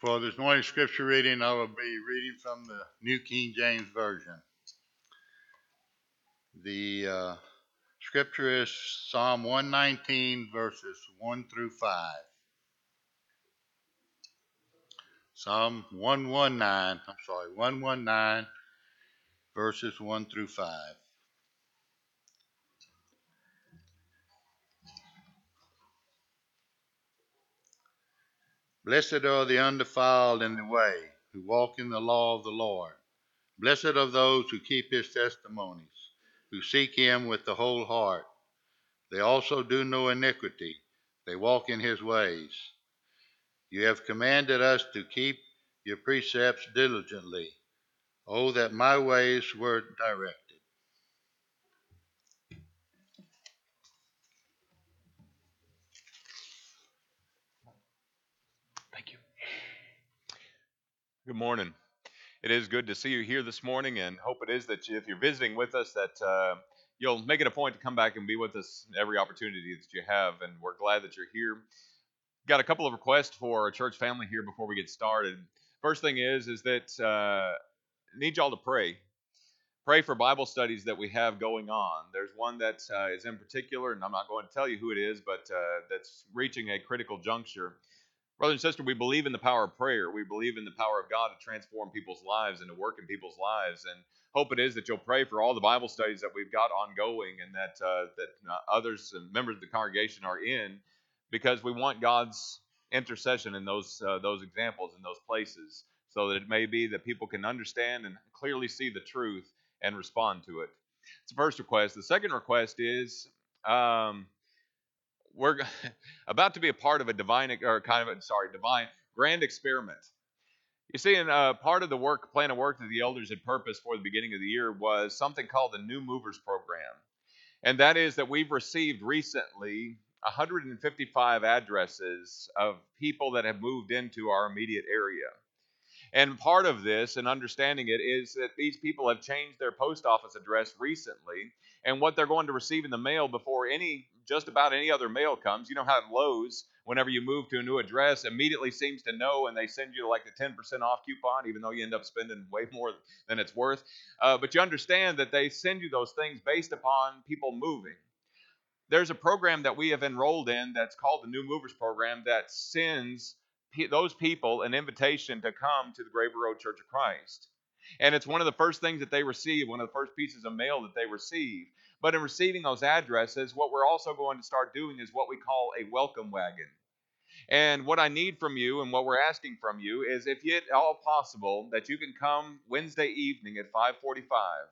For this morning's scripture reading, I will be reading from the New King James Version. The uh, scripture is Psalm 119, verses 1 through 5. Psalm 119, I'm sorry, 119, verses 1 through 5. Blessed are the undefiled in the way, who walk in the law of the Lord. Blessed are those who keep his testimonies, who seek him with the whole heart. They also do no iniquity, they walk in his ways. You have commanded us to keep your precepts diligently. Oh, that my ways were directed. Good morning. It is good to see you here this morning, and hope it is that you, if you're visiting with us, that uh, you'll make it a point to come back and be with us every opportunity that you have. And we're glad that you're here. Got a couple of requests for our church family here before we get started. First thing is, is that uh, need y'all to pray. Pray for Bible studies that we have going on. There's one that uh, is in particular, and I'm not going to tell you who it is, but uh, that's reaching a critical juncture Brother and sister, we believe in the power of prayer. We believe in the power of God to transform people's lives and to work in people's lives. And hope it is that you'll pray for all the Bible studies that we've got ongoing and that uh, that uh, others and members of the congregation are in, because we want God's intercession in those uh, those examples in those places, so that it may be that people can understand and clearly see the truth and respond to it. It's the first request. The second request is. Um, we're about to be a part of a divine or kind of a, sorry divine grand experiment. You see in uh, part of the work plan of work that the elders had purposed for the beginning of the year was something called the new movers program. And that is that we've received recently 155 addresses of people that have moved into our immediate area. And part of this and understanding it is that these people have changed their post office address recently and what they're going to receive in the mail before any just about any other mail comes. You know how Lowe's, whenever you move to a new address, immediately seems to know and they send you like the 10% off coupon, even though you end up spending way more than it's worth. Uh, but you understand that they send you those things based upon people moving. There's a program that we have enrolled in that's called the New Movers Program that sends those people an invitation to come to the Graver Road Church of Christ. And it's one of the first things that they receive, one of the first pieces of mail that they receive. But in receiving those addresses, what we're also going to start doing is what we call a welcome wagon. And what I need from you and what we're asking from you is if at all possible that you can come Wednesday evening at 545.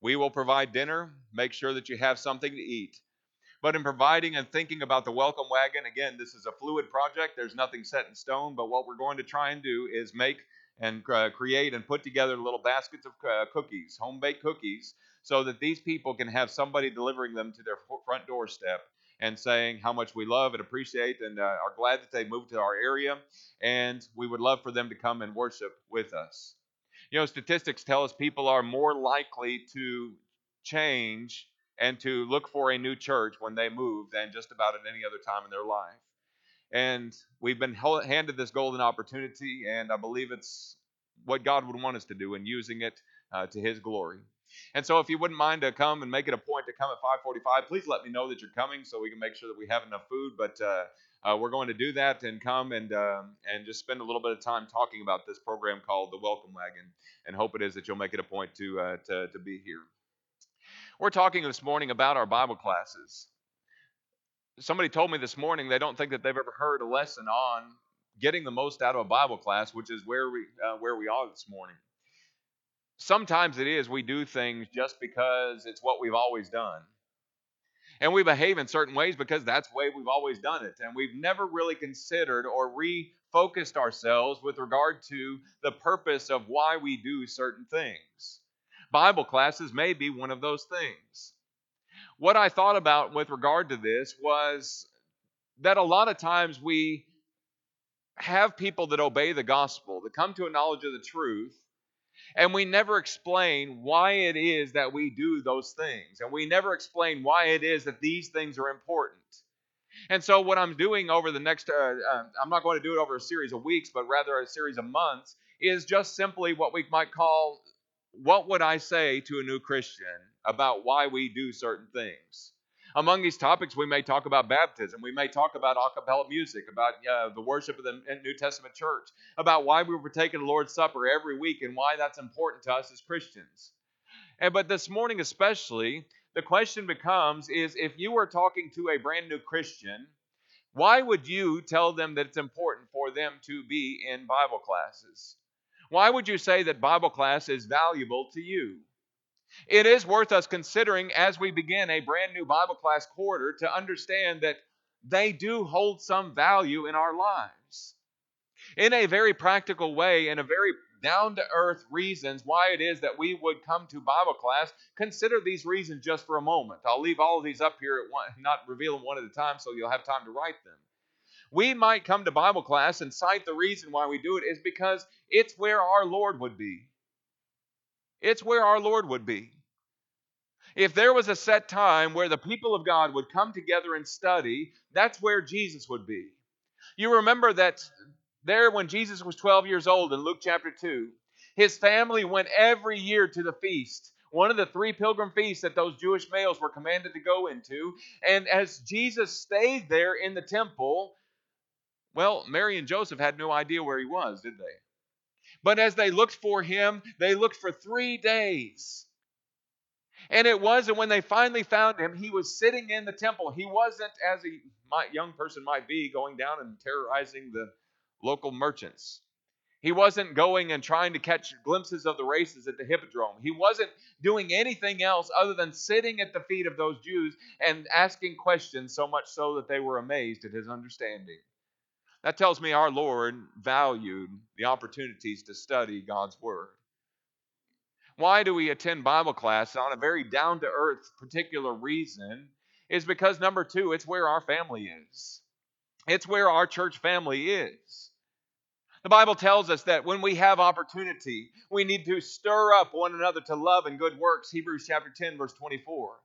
We will provide dinner, make sure that you have something to eat. But in providing and thinking about the welcome wagon, again, this is a fluid project. There's nothing set in stone, but what we're going to try and do is make and uh, create and put together little baskets of uh, cookies, home baked cookies, so that these people can have somebody delivering them to their front doorstep and saying how much we love and appreciate and uh, are glad that they moved to our area and we would love for them to come and worship with us. You know, statistics tell us people are more likely to change and to look for a new church when they move than just about at any other time in their life. And we've been handed this golden opportunity, and I believe it's what God would want us to do in using it uh, to His glory. And so, if you wouldn't mind to come and make it a point to come at 5:45, please let me know that you're coming so we can make sure that we have enough food. But uh, uh, we're going to do that and come and um, and just spend a little bit of time talking about this program called the Welcome Wagon, and hope it is that you'll make it a point to uh, to, to be here. We're talking this morning about our Bible classes somebody told me this morning they don't think that they've ever heard a lesson on getting the most out of a Bible class, which is where we uh, where we are this morning. Sometimes it is we do things just because it's what we've always done. And we behave in certain ways because that's the way we've always done it. And we've never really considered or refocused ourselves with regard to the purpose of why we do certain things. Bible classes may be one of those things what I thought about with regard to this was that a lot of times we have people that obey the gospel, that come to a knowledge of the truth, and we never explain why it is that we do those things. And we never explain why it is that these things are important. And so, what I'm doing over the next, uh, uh, I'm not going to do it over a series of weeks, but rather a series of months, is just simply what we might call what would I say to a new Christian about why we do certain things? Among these topics, we may talk about baptism. We may talk about a cappella music, about uh, the worship of the New Testament church, about why we partake of the Lord's Supper every week and why that's important to us as Christians. And but this morning especially, the question becomes is if you were talking to a brand new Christian, why would you tell them that it's important for them to be in Bible classes? Why would you say that Bible class is valuable to you? It is worth us considering as we begin a brand new Bible class quarter to understand that they do hold some value in our lives. In a very practical way, in a very down to earth reasons why it is that we would come to Bible class, consider these reasons just for a moment. I'll leave all of these up here at one, not reveal them one at a time so you'll have time to write them. We might come to Bible class and cite the reason why we do it is because it's where our Lord would be. It's where our Lord would be. If there was a set time where the people of God would come together and study, that's where Jesus would be. You remember that there when Jesus was 12 years old in Luke chapter 2, his family went every year to the feast, one of the three pilgrim feasts that those Jewish males were commanded to go into. And as Jesus stayed there in the temple, well, Mary and Joseph had no idea where he was, did they? But as they looked for him, they looked for three days. And it was, and when they finally found him, he was sitting in the temple. He wasn't, as a young person might be, going down and terrorizing the local merchants. He wasn't going and trying to catch glimpses of the races at the hippodrome. He wasn't doing anything else other than sitting at the feet of those Jews and asking questions, so much so that they were amazed at his understanding. That tells me our Lord valued the opportunities to study God's Word. Why do we attend Bible class on a very down to earth particular reason? Is because number two, it's where our family is. It's where our church family is. The Bible tells us that when we have opportunity, we need to stir up one another to love and good works. Hebrews chapter 10, verse 24.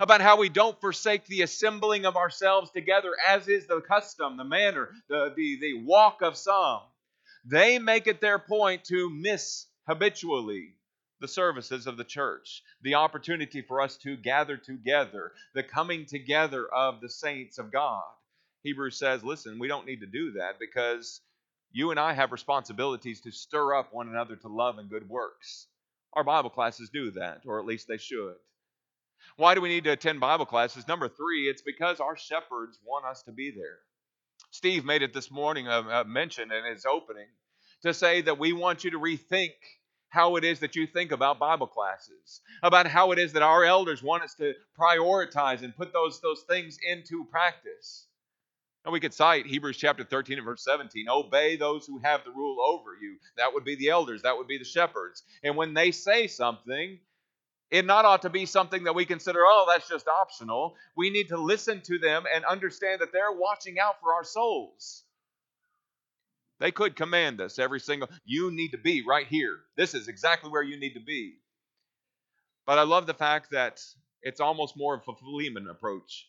About how we don't forsake the assembling of ourselves together, as is the custom, the manner, the, the, the walk of some. They make it their point to miss habitually the services of the church, the opportunity for us to gather together, the coming together of the saints of God. Hebrews says, listen, we don't need to do that because you and I have responsibilities to stir up one another to love and good works. Our Bible classes do that, or at least they should. Why do we need to attend Bible classes? Number three, it's because our shepherds want us to be there. Steve made it this morning, uh, uh, mentioned in his opening, to say that we want you to rethink how it is that you think about Bible classes, about how it is that our elders want us to prioritize and put those, those things into practice. And we could cite Hebrews chapter 13 and verse 17 obey those who have the rule over you. That would be the elders, that would be the shepherds. And when they say something, it not ought to be something that we consider, oh, that's just optional. We need to listen to them and understand that they're watching out for our souls. They could command us every single, you need to be right here. This is exactly where you need to be. But I love the fact that it's almost more of a Philemon approach.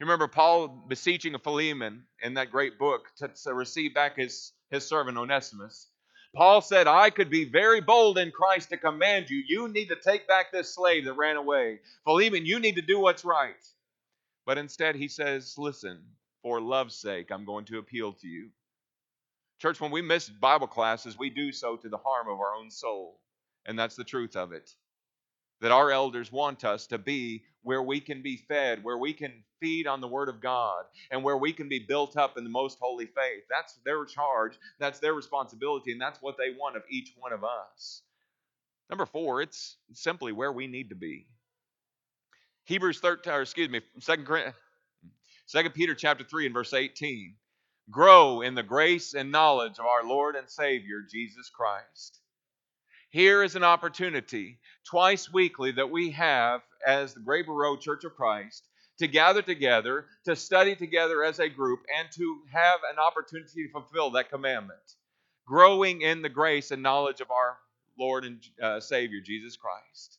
You remember Paul beseeching a Philemon in that great book to, to receive back his, his servant Onesimus. Paul said, I could be very bold in Christ to command you. You need to take back this slave that ran away. Philemon, you need to do what's right. But instead, he says, Listen, for love's sake, I'm going to appeal to you. Church, when we miss Bible classes, we do so to the harm of our own soul. And that's the truth of it that our elders want us to be where we can be fed, where we can feed on the Word of God, and where we can be built up in the most holy faith. That's their charge, that's their responsibility, and that's what they want of each one of us. Number four, it's simply where we need to be. Hebrews 13, or excuse me, 2 2 Peter chapter 3 and verse 18. Grow in the grace and knowledge of our Lord and Savior, Jesus Christ. Here is an opportunity twice weekly that we have as the Graber Road Church of Christ to gather together, to study together as a group, and to have an opportunity to fulfill that commandment. Growing in the grace and knowledge of our Lord and uh, Savior, Jesus Christ.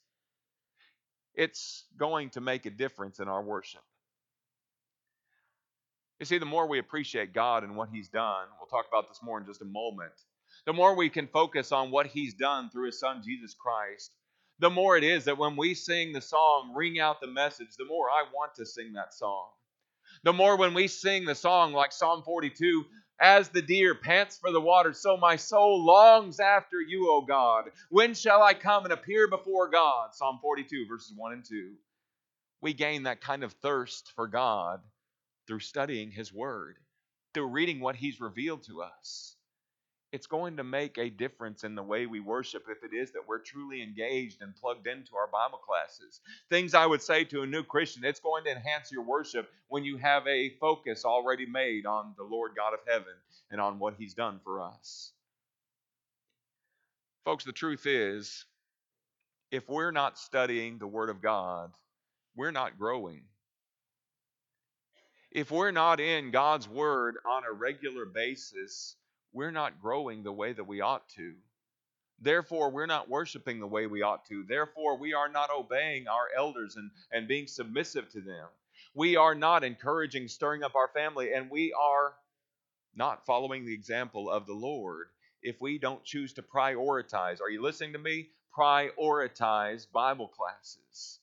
It's going to make a difference in our worship. You see, the more we appreciate God and what He's done, we'll talk about this more in just a moment, the more we can focus on what He's done through His Son, Jesus Christ, the more it is that when we sing the song, ring out the message, the more I want to sing that song. The more when we sing the song like Psalm 42, as the deer pants for the water, so my soul longs after you, O God. When shall I come and appear before God? Psalm 42, verses 1 and 2. We gain that kind of thirst for God through studying His Word, through reading what He's revealed to us. It's going to make a difference in the way we worship if it is that we're truly engaged and plugged into our Bible classes. Things I would say to a new Christian it's going to enhance your worship when you have a focus already made on the Lord God of heaven and on what He's done for us. Folks, the truth is, if we're not studying the Word of God, we're not growing if we're not in God's Word on a regular basis, we're not growing the way that we ought to. Therefore, we're not worshiping the way we ought to. Therefore, we are not obeying our elders and, and being submissive to them. We are not encouraging, stirring up our family, and we are not following the example of the Lord if we don't choose to prioritize. Are you listening to me? Prioritize Bible classes.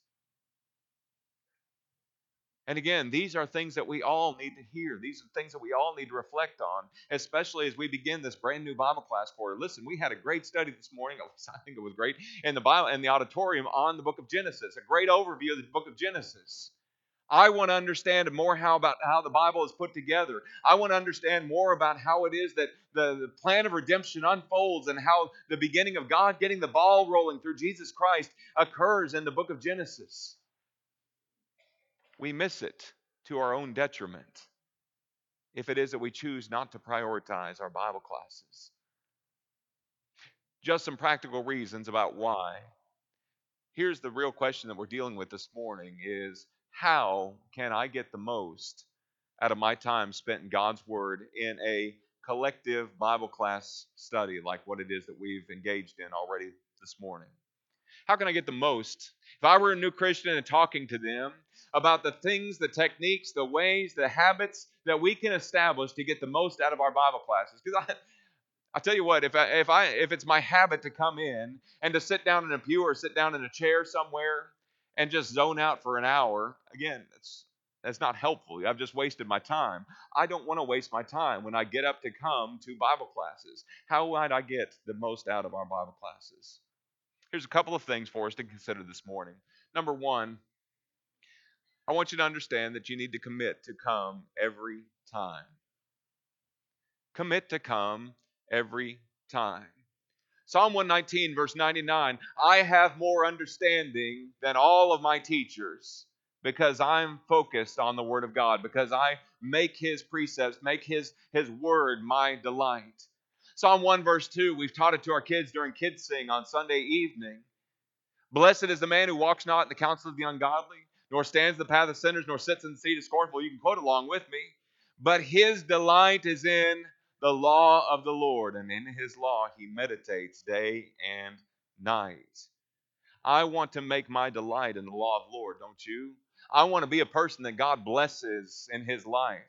And again, these are things that we all need to hear. These are things that we all need to reflect on, especially as we begin this brand new Bible class quarter. Listen, we had a great study this morning. I think it was great in the Bible in the auditorium on the book of Genesis. A great overview of the book of Genesis. I want to understand more how about how the Bible is put together. I want to understand more about how it is that the, the plan of redemption unfolds and how the beginning of God getting the ball rolling through Jesus Christ occurs in the book of Genesis we miss it to our own detriment if it is that we choose not to prioritize our Bible classes. Just some practical reasons about why. Here's the real question that we're dealing with this morning is how can I get the most out of my time spent in God's word in a collective Bible class study like what it is that we've engaged in already this morning? How can I get the most? If I were a new Christian and talking to them about the things, the techniques, the ways, the habits that we can establish to get the most out of our Bible classes, because I, I tell you what, if I, if I if it's my habit to come in and to sit down in a pew or sit down in a chair somewhere and just zone out for an hour, again, that's that's not helpful. I've just wasted my time. I don't want to waste my time when I get up to come to Bible classes. How might I get the most out of our Bible classes? Here's a couple of things for us to consider this morning. Number one, I want you to understand that you need to commit to come every time. Commit to come every time. Psalm 119, verse 99 I have more understanding than all of my teachers because I'm focused on the Word of God, because I make His precepts, make His, His Word my delight. Psalm 1, verse 2, we've taught it to our kids during Kids Sing on Sunday evening. Blessed is the man who walks not in the counsel of the ungodly, nor stands the path of sinners, nor sits in the seat of scornful. You can quote along with me. But his delight is in the law of the Lord, and in his law he meditates day and night. I want to make my delight in the law of the Lord, don't you? I want to be a person that God blesses in his life.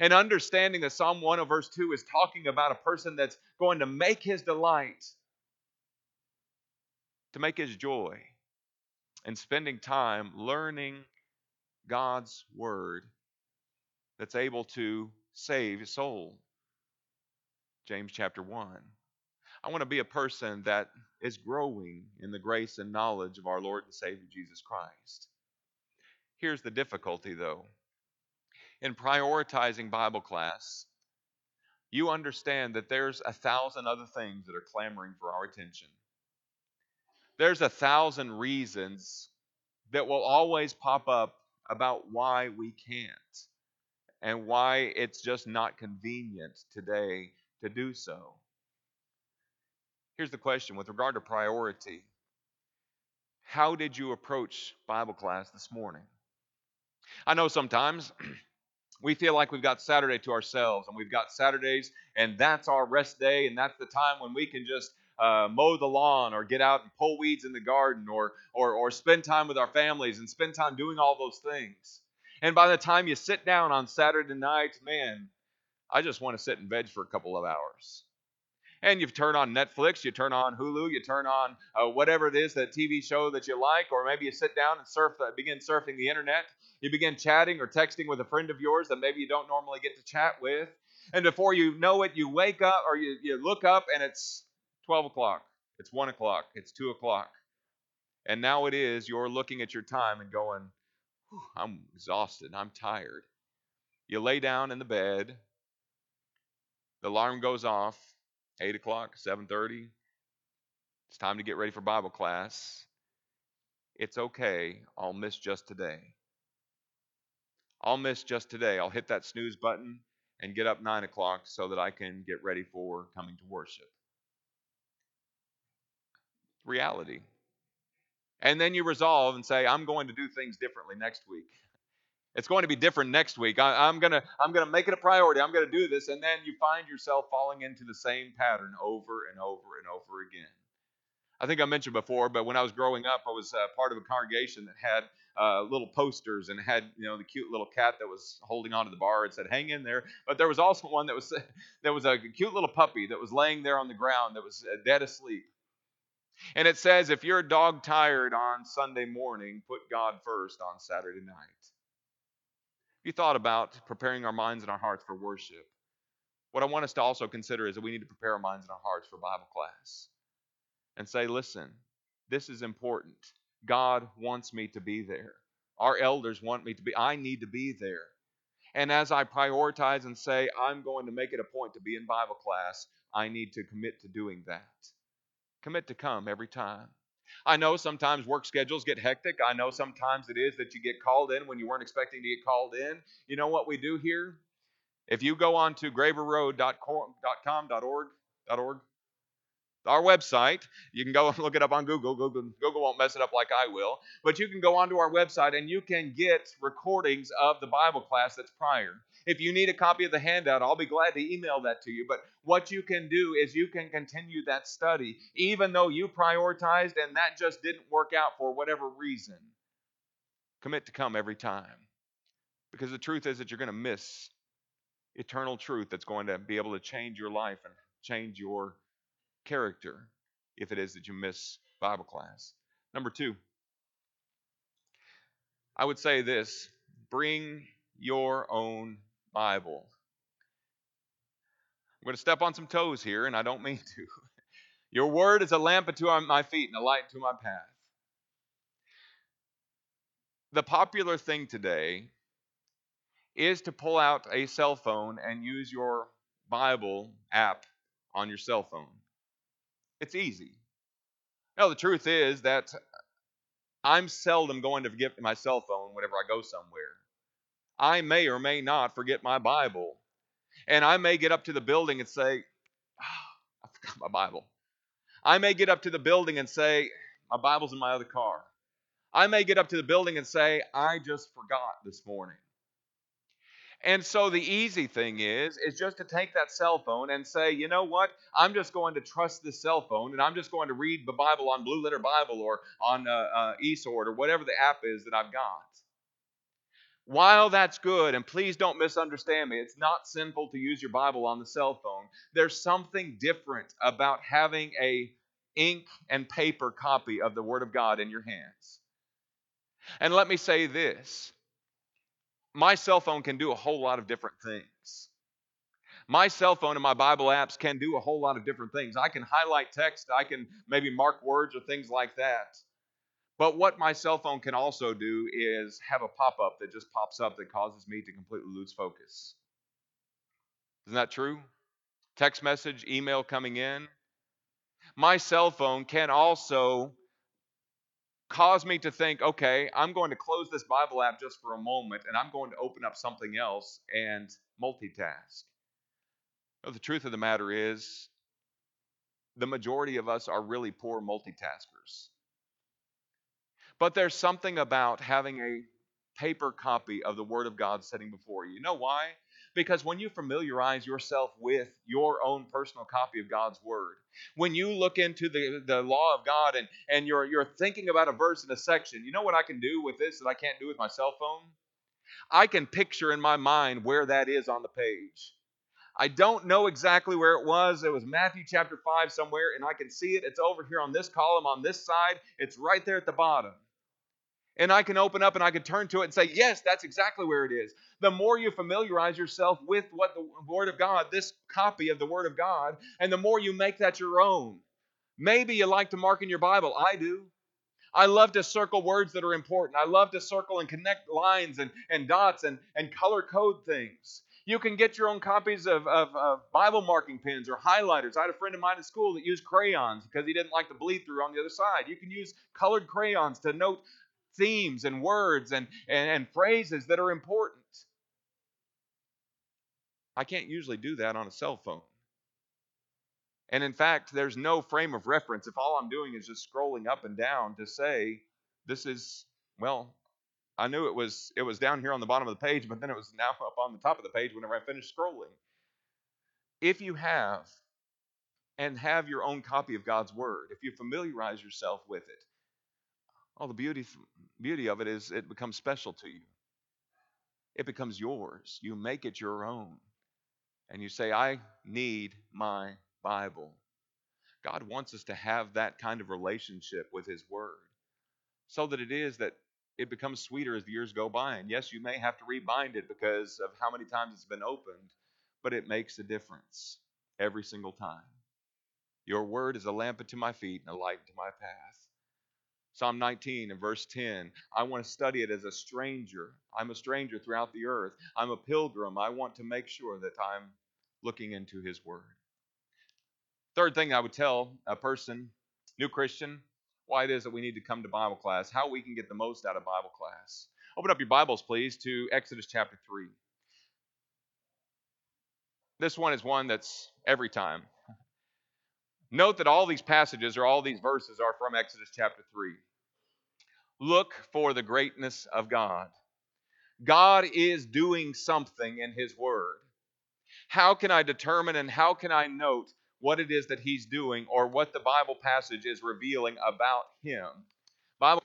And understanding that Psalm 1 of verse 2 is talking about a person that's going to make his delight, to make his joy, and spending time learning God's word that's able to save his soul. James chapter 1. I want to be a person that is growing in the grace and knowledge of our Lord and Savior Jesus Christ. Here's the difficulty, though in prioritizing Bible class, you understand that there's a thousand other things that are clamoring for our attention. There's a thousand reasons that will always pop up about why we can't and why it's just not convenient today to do so. Here's the question with regard to priority How did you approach Bible class this morning? I know sometimes we feel like we've got Saturday to ourselves and we've got Saturdays and that's our rest day and that's the time when we can just uh, mow the lawn or get out and pull weeds in the garden or, or, or spend time with our families and spend time doing all those things. And by the time you sit down on Saturday night, man, I just want to sit and veg for a couple of hours. And you turn on Netflix, you turn on Hulu, you turn on uh, whatever it is, that TV show that you like, or maybe you sit down and surf, uh, begin surfing the internet. You begin chatting or texting with a friend of yours that maybe you don't normally get to chat with. And before you know it, you wake up or you, you look up and it's 12 o'clock, it's 1 o'clock, it's 2 o'clock. And now it is, you're looking at your time and going, I'm exhausted, I'm tired. You lay down in the bed, the alarm goes off, 8 o'clock, 7.30. It's time to get ready for Bible class. It's okay, I'll miss just today. I'll miss just today. I'll hit that snooze button and get up 9 o'clock so that I can get ready for coming to worship. Reality. And then you resolve and say, I'm going to do things differently next week. It's going to be different next week. I, am gonna I'm gonna make it a priority. I'm gonna do this, and then you find yourself falling into the same pattern over and over and over again. I think I mentioned before, but when I was growing up, I was uh, part of a congregation that had uh, little posters and had you know the cute little cat that was holding onto the bar and said "Hang in there." But there was also one that was that was a cute little puppy that was laying there on the ground that was uh, dead asleep. And it says, if you're dog tired on Sunday morning, put God first on Saturday night. You thought about preparing our minds and our hearts for worship. What I want us to also consider is that we need to prepare our minds and our hearts for Bible class and say, listen, this is important. God wants me to be there. Our elders want me to be, I need to be there. And as I prioritize and say, I'm going to make it a point to be in Bible class, I need to commit to doing that. Commit to come every time. I know sometimes work schedules get hectic. I know sometimes it is that you get called in when you weren't expecting to get called in. You know what we do here? If you go on to graverroad.com.org, .org, our website. You can go and look it up on Google. Google. Google won't mess it up like I will. But you can go onto our website and you can get recordings of the Bible class that's prior. If you need a copy of the handout, I'll be glad to email that to you. But what you can do is you can continue that study, even though you prioritized and that just didn't work out for whatever reason. Commit to come every time. Because the truth is that you're going to miss eternal truth that's going to be able to change your life and change your character if it is that you miss Bible class. Number two, I would say this bring your own Bible. I'm going to step on some toes here, and I don't mean to. Your word is a lamp unto my feet and a light to my path. The popular thing today is to pull out a cell phone and use your Bible app on your cell phone. It's easy. Now, the truth is that I'm seldom going to get my cell phone whenever I go somewhere. I may or may not forget my Bible. And I may get up to the building and say, oh, I forgot my Bible. I may get up to the building and say, my Bible's in my other car. I may get up to the building and say, I just forgot this morning. And so the easy thing is is just to take that cell phone and say, you know what? I'm just going to trust this cell phone, and I'm just going to read the Bible on Blue Letter Bible or on uh, uh, eSword or whatever the app is that I've got. While that's good, and please don't misunderstand me, it's not sinful to use your Bible on the cell phone. There's something different about having a ink and paper copy of the Word of God in your hands. And let me say this my cell phone can do a whole lot of different things. My cell phone and my Bible apps can do a whole lot of different things. I can highlight text, I can maybe mark words or things like that. But what my cell phone can also do is have a pop up that just pops up that causes me to completely lose focus. Isn't that true? Text message, email coming in. My cell phone can also cause me to think, okay, I'm going to close this Bible app just for a moment and I'm going to open up something else and multitask. But the truth of the matter is, the majority of us are really poor multitaskers. But there's something about having a paper copy of the Word of God sitting before you. You know why? Because when you familiarize yourself with your own personal copy of God's Word, when you look into the, the law of God and, and you're, you're thinking about a verse in a section, you know what I can do with this that I can't do with my cell phone? I can picture in my mind where that is on the page. I don't know exactly where it was. It was Matthew chapter 5 somewhere, and I can see it. It's over here on this column on this side. It's right there at the bottom. And I can open up and I can turn to it and say, Yes, that's exactly where it is. The more you familiarize yourself with what the Word of God, this copy of the Word of God, and the more you make that your own. Maybe you like to mark in your Bible. I do. I love to circle words that are important. I love to circle and connect lines and, and dots and, and color code things. You can get your own copies of, of, of, Bible marking pens or highlighters. I had a friend of mine in school that used crayons because he didn't like the bleed through on the other side. You can use colored crayons to note themes and words and, and, and phrases that are important. I can't usually do that on a cell phone. And in fact, there's no frame of reference if all I'm doing is just scrolling up and down to say, this is, well, I knew it was it was down here on the bottom of the page, but then it was now up on the top of the page whenever I finished scrolling. If you have and have your own copy of God's word, if you familiarize yourself with it, all the beauty beauty of it is it becomes special to you. It becomes yours. You make it your own. And you say, I need my Bible. God wants us to have that kind of relationship with His Word so that it is that it becomes sweeter as the years go by. And yes, you may have to rebind it because of how many times it's been opened, but it makes a difference every single time. Your word is a lamp unto my feet and a light unto my path. Psalm 19 and verse 10. I want to study it as a stranger. I'm a stranger throughout the earth. I'm a pilgrim. I want to make sure that I'm looking into his word. Third thing I would tell a person, new Christian, why it is that we need to come to Bible class, how we can get the most out of Bible class. Open up your Bibles, please, to Exodus chapter 3. This one is one that's every time. Note that all these passages or all these verses are from Exodus chapter 3. Look for the greatness of God. God is doing something in His Word. How can I determine and how can I note what it is that he's doing or what the Bible passage is revealing about him. Bible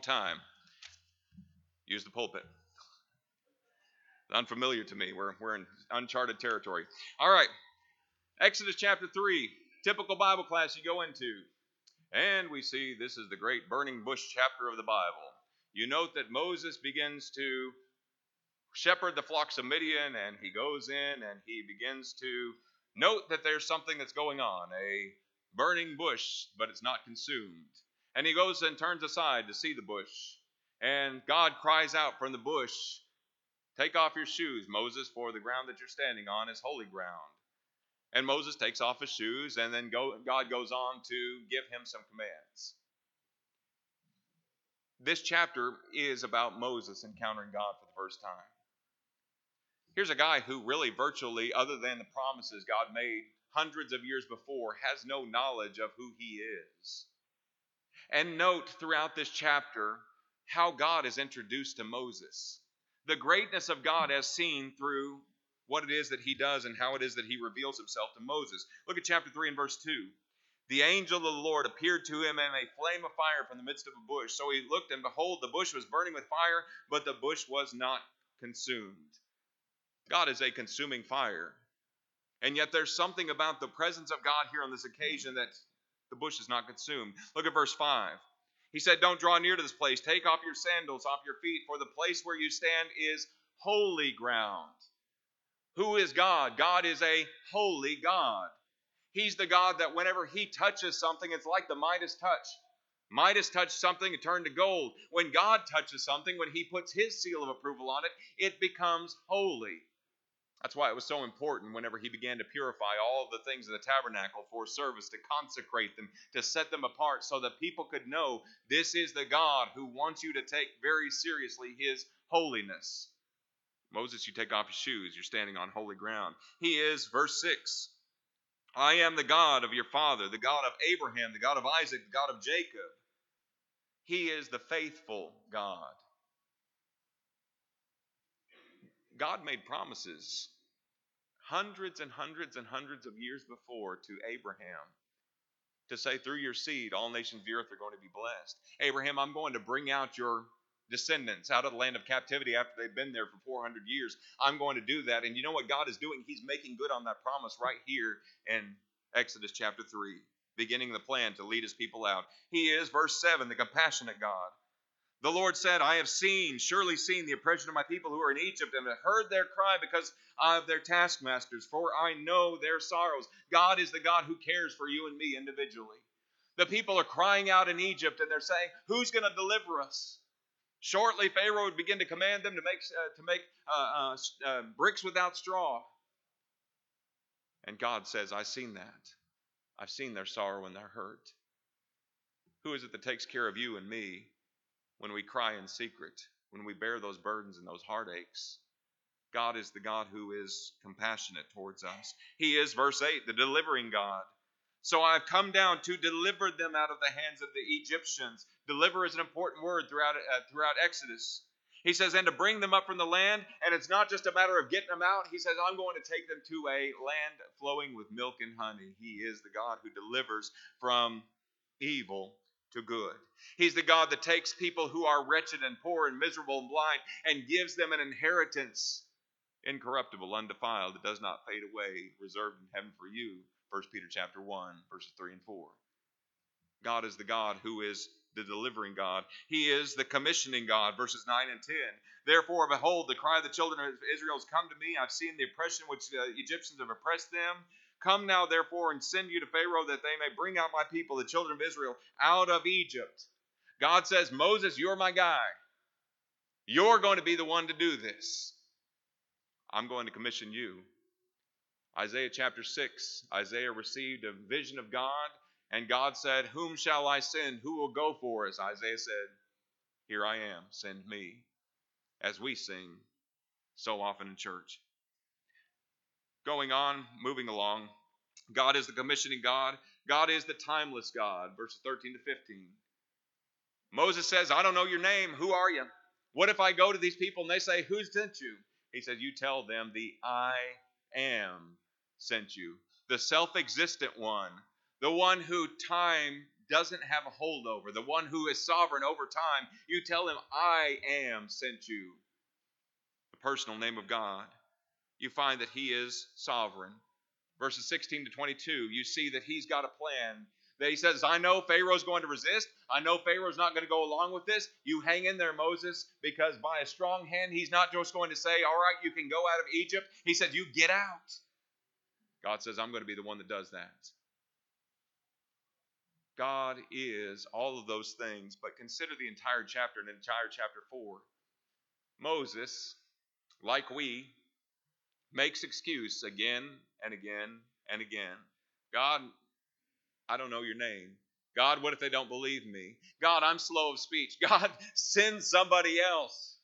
time. Use the pulpit unfamiliar to me. We're, we're in uncharted territory. All right. Exodus chapter 3, typical Bible class you go into. And we see this is the great burning bush chapter of the Bible. You note that Moses begins to shepherd the flocks of Midian, and he goes in and he begins to note that there's something that's going on a burning bush, but it's not consumed. And he goes and turns aside to see the bush. And God cries out from the bush, Take off your shoes, Moses, for the ground that you're standing on is holy ground. And Moses takes off his shoes, and then go, God goes on to give him some commands. This chapter is about Moses encountering God for the first time. Here's a guy who really, virtually, other than the promises God made hundreds of years before, has no knowledge of who he is. And note throughout this chapter how God is introduced to Moses the greatness of God as seen through what it is that he does and how it is that he reveals himself to Moses. Look at chapter 3 and verse 2. The angel of the Lord appeared to him in a flame of fire from the midst of a bush. So he looked, and behold, the bush was burning with fire, but the bush was not consumed. God is a consuming fire. And yet there's something about the presence of God here on this occasion that the bush is not consumed. Look at verse 5. He said, Don't draw near to this place. Take off your sandals off your feet, for the place where you stand is holy ground. Who is God? God is a holy God. He's the God that whenever He touches something, it's like the Midas touch. Midas touched something, it turned to gold. When God touches something, when He puts His seal of approval on it, it becomes holy. That's why it was so important whenever he began to purify all of the things of the tabernacle for service, to consecrate them, to set them apart so that people could know this is the God who wants you to take very seriously his holiness. Moses, you take off your shoes, you're standing on holy ground. He is, verse 6, I am the God of your father, the God of Abraham, the God of Isaac, the God of Jacob. He is the faithful God. God made promises hundreds and hundreds and hundreds of years before to Abraham to say, through your seed, all nations of the earth are going to be blessed. Abraham, I'm going to bring out your descendants out of the land of captivity after they've been there for 400 years. I'm going to do that. And you know what God is doing? He's making good on that promise right here in Exodus chapter 3, beginning the plan to lead his people out. He is, verse 7, the compassionate God. The Lord said, I have seen, surely seen the oppression of my people who are in Egypt, and have heard their cry because of their taskmasters, for I know their sorrows. God is the God who cares for you and me individually. The people are crying out in Egypt, and they're saying, Who's going to deliver us? Shortly, Pharaoh would begin to command them to make, uh, to make uh, uh, uh, bricks without straw. And God says, I've seen that. I've seen their sorrow and their hurt. Who is it that takes care of you and me when we cry in secret, when we bear those burdens and those heartaches? God is the God who is compassionate towards us. He is, verse 8, the delivering God. So I've come down to deliver them out of the hands of the Egyptians. Deliver is an important word throughout, uh, throughout Exodus. He says, and to bring them up from the land, and it's not just a matter of getting them out. He says, I'm going to take them to a land flowing with milk and honey. He is the God who delivers from evil to good. He's the God that takes people who are wretched and poor and miserable and blind and gives them an inheritance incorruptible, undefiled, that does not fade away, reserved in heaven for you. 1 Peter chapter 1, verses 3 and 4. God is the God who is the delivering God. He is the commissioning God, verses 9 and 10. Therefore, behold, the cry of the children of Israel has come to me. I've seen the oppression which the Egyptians have oppressed them. Come now, therefore, and send you to Pharaoh that they may bring out my people, the children of Israel, out of Egypt. God says, Moses, you're my guy. You're going to be the one to do this. I'm going to commission you. Isaiah chapter 6, Isaiah received a vision of God, and God said, Whom shall I send? Who will go for us? Isaiah said, Here I am, send me. As we sing so often in church. Going on, moving along, God is the commissioning God. God is the timeless God, verses 13 to 15. Moses says, I don't know your name. Who are you? What if I go to these people and they say, Who sent you? He says, You tell them the I am sent you, the self existent one, the one who time doesn't have a hold over, the one who is sovereign over time. You tell him, I am sent you. The personal name of God. You find that he is sovereign. Verses 16 to 22, you see that he's got a plan that he says, I know Pharaoh's going to resist. I know Pharaoh's not going to go along with this. You hang in there, Moses, because by a strong hand, he's not just going to say, All right, you can go out of Egypt. He said, You get out. God says, I'm going to be the one that does that. God is all of those things, but consider the entire chapter and entire chapter 4. Moses, like we, makes excuse again and again and again. God, I don't know your name. God, what if they don't believe me? God, I'm slow of speech. God, send somebody else.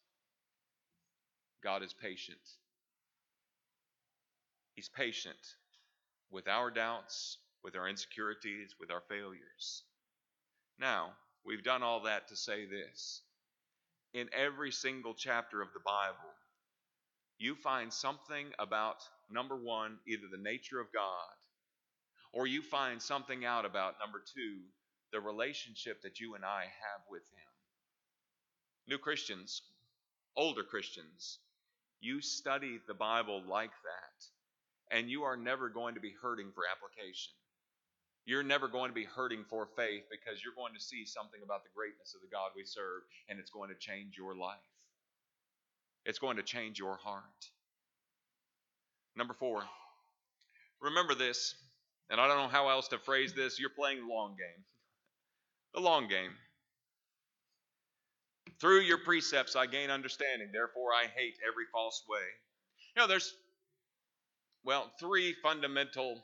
God is patient. He's patient with our doubts, with our insecurities, with our failures. Now, we've done all that to say this. In every single chapter of the Bible, you find something about, number one, either the nature of God or you find something out about, number two, the relationship that you and I have with Him. New Christians, older Christians, you study the Bible like that, and you are never going to be hurting for application. You're never going to be hurting for faith because you're going to see something about the greatness of the God we serve, and it's going to change your life. It's going to change your heart. Number four, remember this and I don't know how else to phrase this, you're playing the long game. The long game. Through your precepts I gain understanding, therefore I hate every false way. You know, there's, well, three fundamental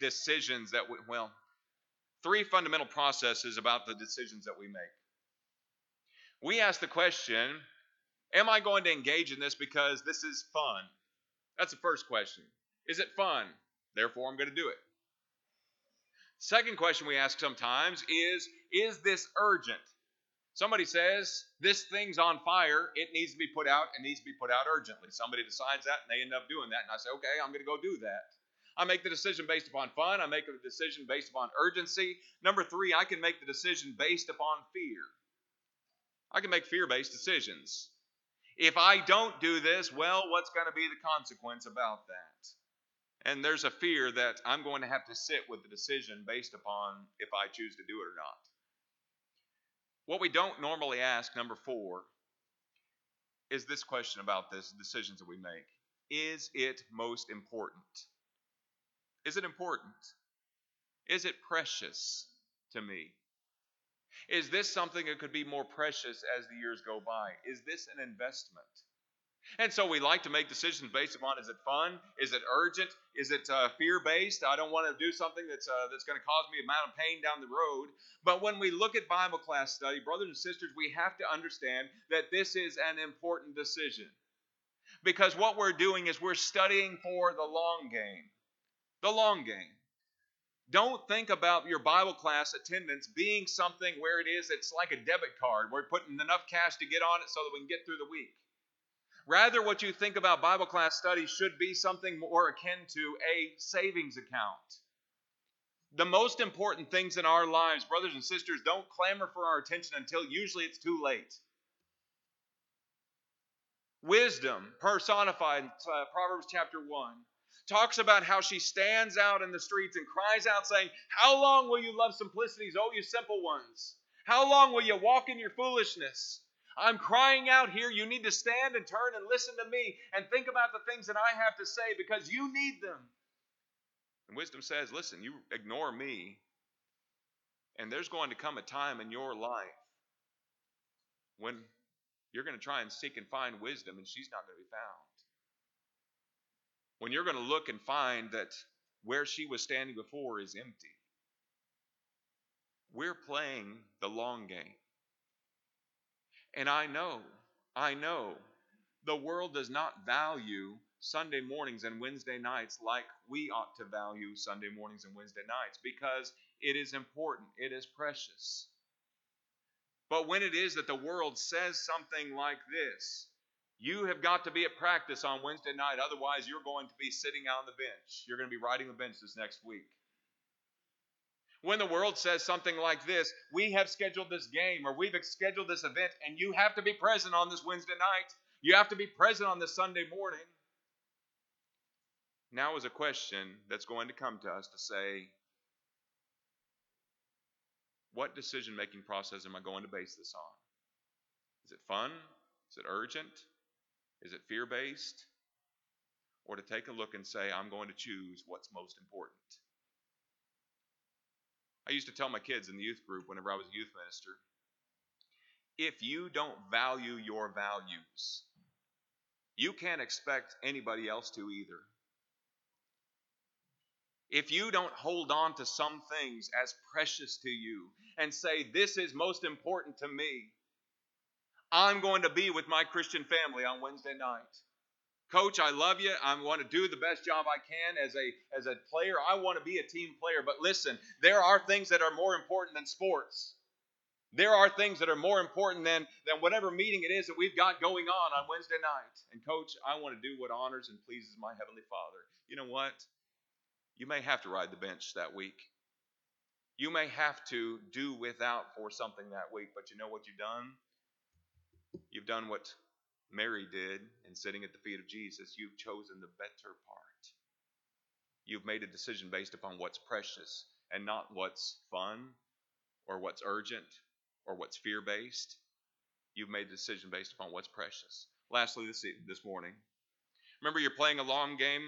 decisions that we, well, three fundamental processes about the decisions that we make. We ask the question Am I going to engage in this because this is fun? That's the first question. Is it fun? Therefore, I'm going to do it. Second question we ask sometimes is Is this urgent? Somebody says, This thing's on fire, it needs to be put out, and needs to be put out urgently. Somebody decides that, and they end up doing that. And I say, Okay, I'm going to go do that. I make the decision based upon fun. I make the decision based upon urgency. Number three, I can make the decision based upon fear. I can make fear based decisions. If I don't do this, well, what's going to be the consequence about that? And there's a fear that I'm going to have to sit with the decision based upon if I choose to do it or not. What we don't normally ask, number four, is this question about this decisions that we make. Is it most important? Is it important? Is it precious to me? Is this something that could be more precious as the years go by? Is this an investment? And so we like to make decisions based upon is it fun? Is it urgent? Is it uh, fear based? I don't want to do something that's, uh, that's going to cause me a amount of pain down the road. But when we look at Bible class study, brothers and sisters, we have to understand that this is an important decision. Because what we're doing is we're studying for the long game. The long game. Don't think about your Bible class attendance being something where it is, it's like a debit card. We're putting enough cash to get on it so that we can get through the week. Rather, what you think about Bible class study should be something more akin to a savings account. The most important things in our lives, brothers and sisters, don't clamor for our attention until usually it's too late. Wisdom, personified uh, Proverbs chapter 1, talks about how she stands out in the streets and cries out, saying, How long will you love simplicities, O you simple ones? How long will you walk in your foolishness? I'm crying out here. You need to stand and turn and listen to me and think about the things that I have to say because you need them. And wisdom says, Listen, you ignore me, and there's going to come a time in your life when you're going to try and seek and find wisdom, and she's not going to be found when you're going to look and find that where she was standing before is empty. We're playing the long game. And I know, I know, the world does not value Sunday mornings and Wednesday nights like we ought to value Sunday mornings and Wednesday nights because it is important, it is precious. But when it is that the world says something like this, you have got to be at practice on Wednesday night. Otherwise, you're going to be sitting on the bench. You're going to be riding the bench this next week. When the world says something like this, we have scheduled this game or we've scheduled this event, and you have to be present on this Wednesday night. You have to be present on this Sunday morning. Now is a question that's going to come to us to say, what decision making process am I going to base this on? Is it fun? Is it urgent? Is it fear based? Or to take a look and say, I'm going to choose what's most important? I used to tell my kids in the youth group whenever I was a youth minister if you don't value your values, you can't expect anybody else to either. If you don't hold on to some things as precious to you and say, This is most important to me, I'm going to be with my Christian family on Wednesday night. Coach, I love you. I want to do the best job I can as a as a player. I want to be a team player. But listen, there are things that are more important than sports. There are things that are more important than, than whatever meeting it is that we've got going on on Wednesday night. And coach, I want to do what honors and pleases my heavenly Father. You know what? You may have to ride the bench that week. You may have to do without for something that week, but you know what you've done? You've done what Mary did in sitting at the feet of Jesus. You've chosen the better part. You've made a decision based upon what's precious and not what's fun or what's urgent or what's fear based. You've made a decision based upon what's precious. Lastly, this, this morning, remember you're playing a long game.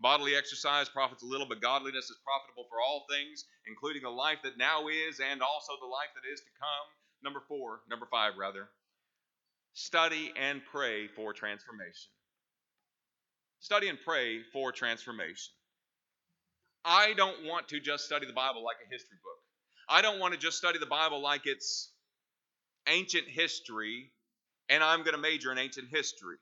Bodily exercise profits a little, but godliness is profitable for all things, including the life that now is and also the life that is to come. Number four, number five, rather study and pray for transformation. Study and pray for transformation. I don't want to just study the Bible like a history book. I don't want to just study the Bible like it's ancient history and I'm going to major in ancient history.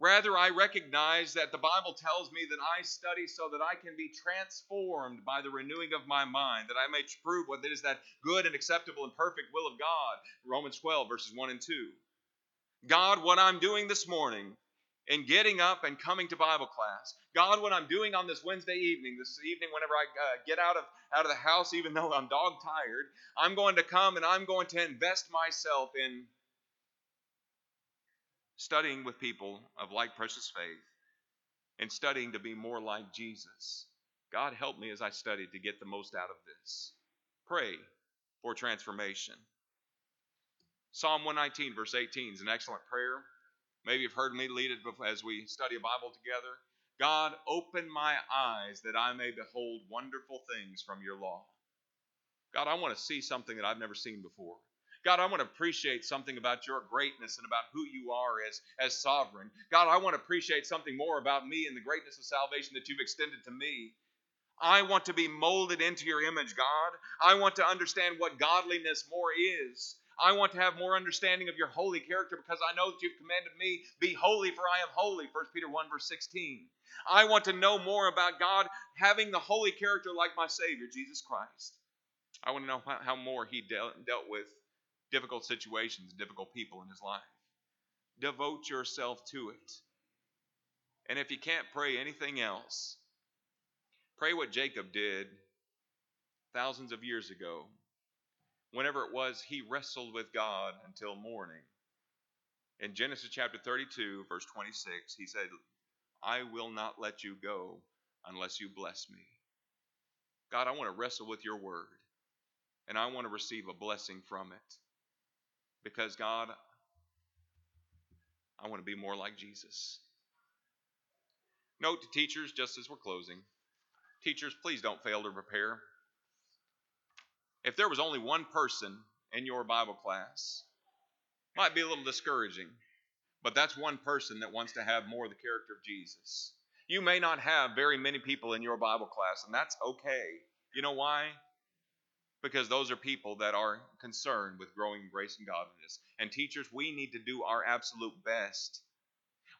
Rather, I recognize that the Bible tells me that I study so that I can be transformed by the renewing of my mind, that I may prove what is that good and acceptable and perfect will of God. Romans 12, verses 1 and 2. God, what I'm doing this morning in getting up and coming to Bible class, God, what I'm doing on this Wednesday evening, this evening, whenever I uh, get out of out of the house, even though I'm dog tired, I'm going to come and I'm going to invest myself in studying with people of like precious faith and studying to be more like Jesus. God help me as I study to get the most out of this. Pray for transformation. Psalm 119, verse 18 is an excellent prayer. Maybe you've heard me lead it as we study a Bible together. God, open my eyes that I may behold wonderful things from your law. God, I want to see something that I've never seen before. God, I want to appreciate something about your greatness and about who you are as, as sovereign. God, I want to appreciate something more about me and the greatness of salvation that you've extended to me. I want to be molded into your image, God. I want to understand what godliness more is. I want to have more understanding of your holy character because I know that you've commanded me, be holy, for I am holy. 1 Peter 1, verse 16. I want to know more about God having the holy character like my Savior, Jesus Christ. I want to know how, more He dealt, dealt with difficult situations, difficult people in his life. Devote yourself to it. And if you can't pray anything else, pray what Jacob did thousands of years ago. Whenever it was, he wrestled with God until morning. In Genesis chapter 32, verse 26, he said, I will not let you go unless you bless me. God, I want to wrestle with your word, and I want to receive a blessing from it. Because, God, I want to be more like Jesus. Note to teachers, just as we're closing teachers, please don't fail to prepare. If there was only one person in your Bible class, might be a little discouraging, but that's one person that wants to have more of the character of Jesus. You may not have very many people in your Bible class, and that's okay. You know why? because those are people that are concerned with growing grace and godliness. And teachers, we need to do our absolute best.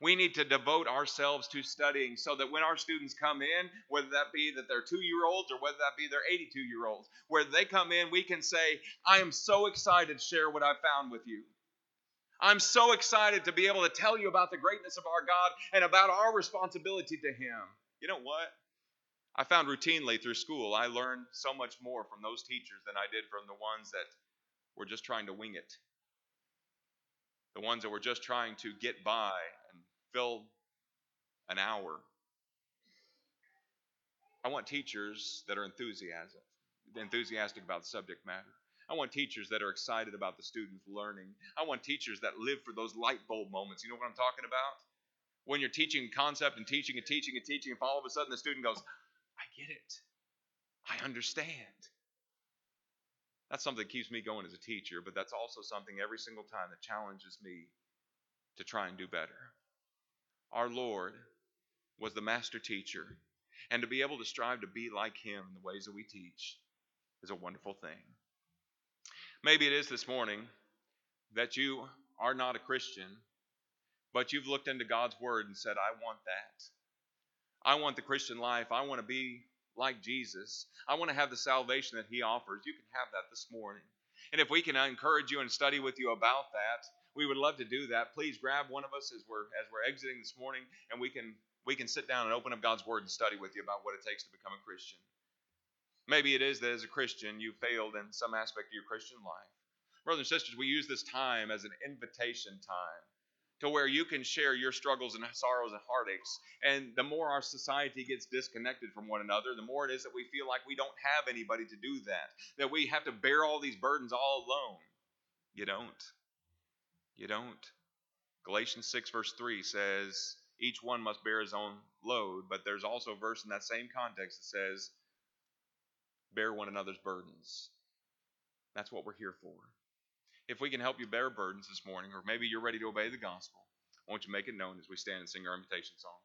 We need to devote ourselves to studying so that when our students come in, whether that be that they're two year olds or whether that be they're 82 year olds, where they come in, we can say, I am so excited to share what I found with you. I'm so excited to be able to tell you about the greatness of our God and about our responsibility to Him. You know what? I found routinely through school, I learned so much more from those teachers than I did from the ones that were just trying to wing it. The ones that were just trying to get by fill an hour. I want teachers that are enthusiastic, enthusiastic about the subject matter. I want teachers that are excited about the students learning. I want teachers that live for those light bulb moments. You know what I'm talking about? When you're teaching concept and teaching and teaching and teaching, and all of a sudden the student goes, I get it. I understand. That's something that keeps me going as a teacher, but that's also something every single time that challenges me to try and do better. Our Lord was the master teacher, and to be able to strive to be like him in the ways that we teach is a wonderful thing. Maybe it is this morning that you are not a Christian, but you've looked into God's Word and said, I want that. I want the Christian life. I want to be like Jesus. I want to have the salvation that He offers. You can have that this morning. And if we can encourage you and study with you about that, we would love to do that. Please grab one of us as we're as we're exiting this morning, and we can we can sit down and open up God's Word and study with you about what it takes to become a Christian. Maybe it is that as a Christian you failed in some aspect of your Christian life. Brothers and sisters, we use this time as an invitation time to where you can share your struggles and sorrows and heartaches. And the more our society gets disconnected from one another, the more it is that we feel like we don't have anybody to do that, that we have to bear all these burdens all alone. You don't. You don't. Galatians 6, verse 3 says, each one must bear his own load, but there's also a verse in that same context that says, bear one another's burdens. That's what we're here for if we can help you bear burdens this morning, or maybe you're ready to obey the gospel, I want you to make it known as we stand and sing our invitation song?